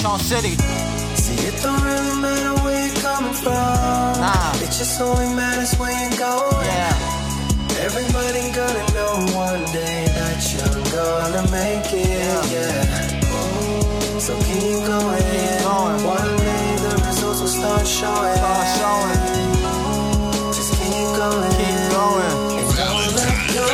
Sean City. See, it don't really matter where you're coming from. Nah. It just only matters where you're going. Yeah. Everybody gonna know one day that you're gonna make it. Yeah. Ooh, so keep going. Keep going. One day the results will start showing. Start showing. Just keep going. Keep going. And don't let go.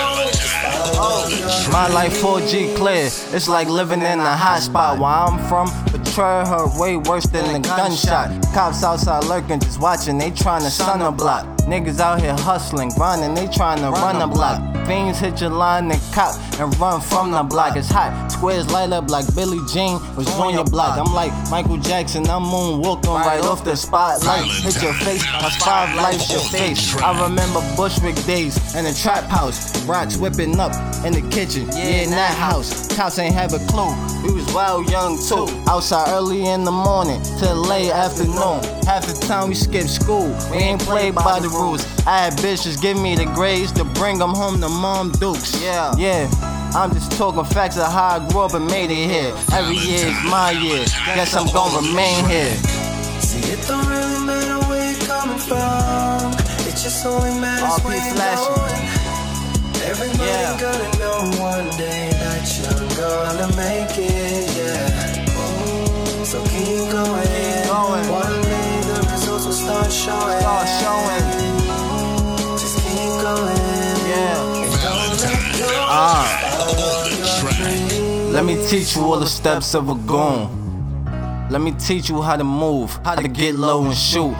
Oh, my life 4G clear. It's like living in a hot spot. Where I'm from, betrayal hurt way worse than a gunshot. Cops outside lurking, just watching. They trying to sun a block. Niggas out here hustling, grinding. They trying to run a block. Fiends hit your line and cop and run from the block. It's hot. Squares light up like Billie Jean was on your block. I'm like Michael Jackson. I'm moonwalking right off the spotlight. Hit your face. That's five lights your face. I remember Bushwick days in the trap house. Rocks whipping up in the kitchen. Yeah, in that house. Cops ain't have a clue. We was wild young too. Outside early in the morning till late afternoon. Half the time we skipped school. We ain't played by the rules. I had bitches give me the grades to bring them home to mom dukes. Yeah. Yeah. I'm just talking facts of how I grew up and made it here. Every year is my year. Guess I'm gonna remain here. See, it don't really matter where you're coming from. It just only matters RP where you're Flashy. going. Everybody Yeah. gonna know one day that you're gonna make it, yeah. Ooh, so. Keep going. Let me teach you all the steps of a goon. Let me teach you how to move, how to get low and shoot.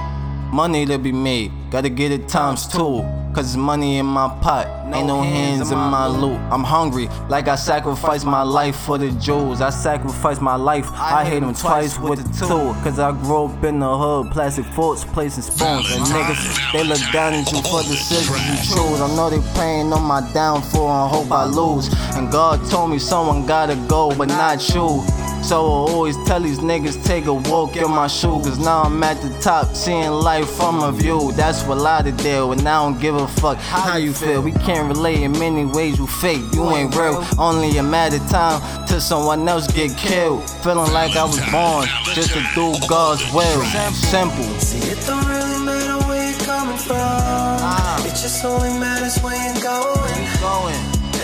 Money to be made, gotta get it times two. Cause it's money in my pot, ain't no hands in my loot. I'm hungry, like I sacrificed my life for the jewels. I sacrificed my life, I hate them twice with the two. Cause I grew up in the hood, plastic forks, placing spoons. And niggas, they look down at you for the decisions you choose. I know they praying on my downfall and hope I lose. And God told me someone gotta go, but not you. So I always tell these niggas take a walk in my shoe Cause now I'm at the top seeing life from a view. That's what I to deal and I don't give a fuck how you feel. We can't relate in many ways you fake, you ain't real. Only a matter of time till someone else get killed. Feeling like I was born just to do God's will. Simple. See, it don't really matter where you're coming from. Ah. It just only matters where you're going.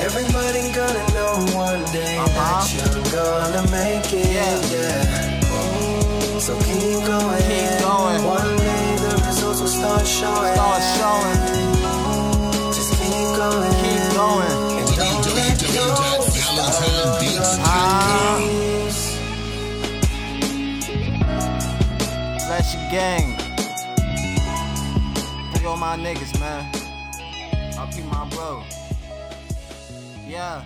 Going Everybody gonna know one day Uh-huh. that you're gonna make it. Yeah. Yeah. Ooh, so keep going. Keep going. One day the results will start showing. Start showing. Just keep going. Keep going And don't let go. Valentine Beats. Ah, Please. Flashy gang Big all my niggas man I'll keep my bro Yeah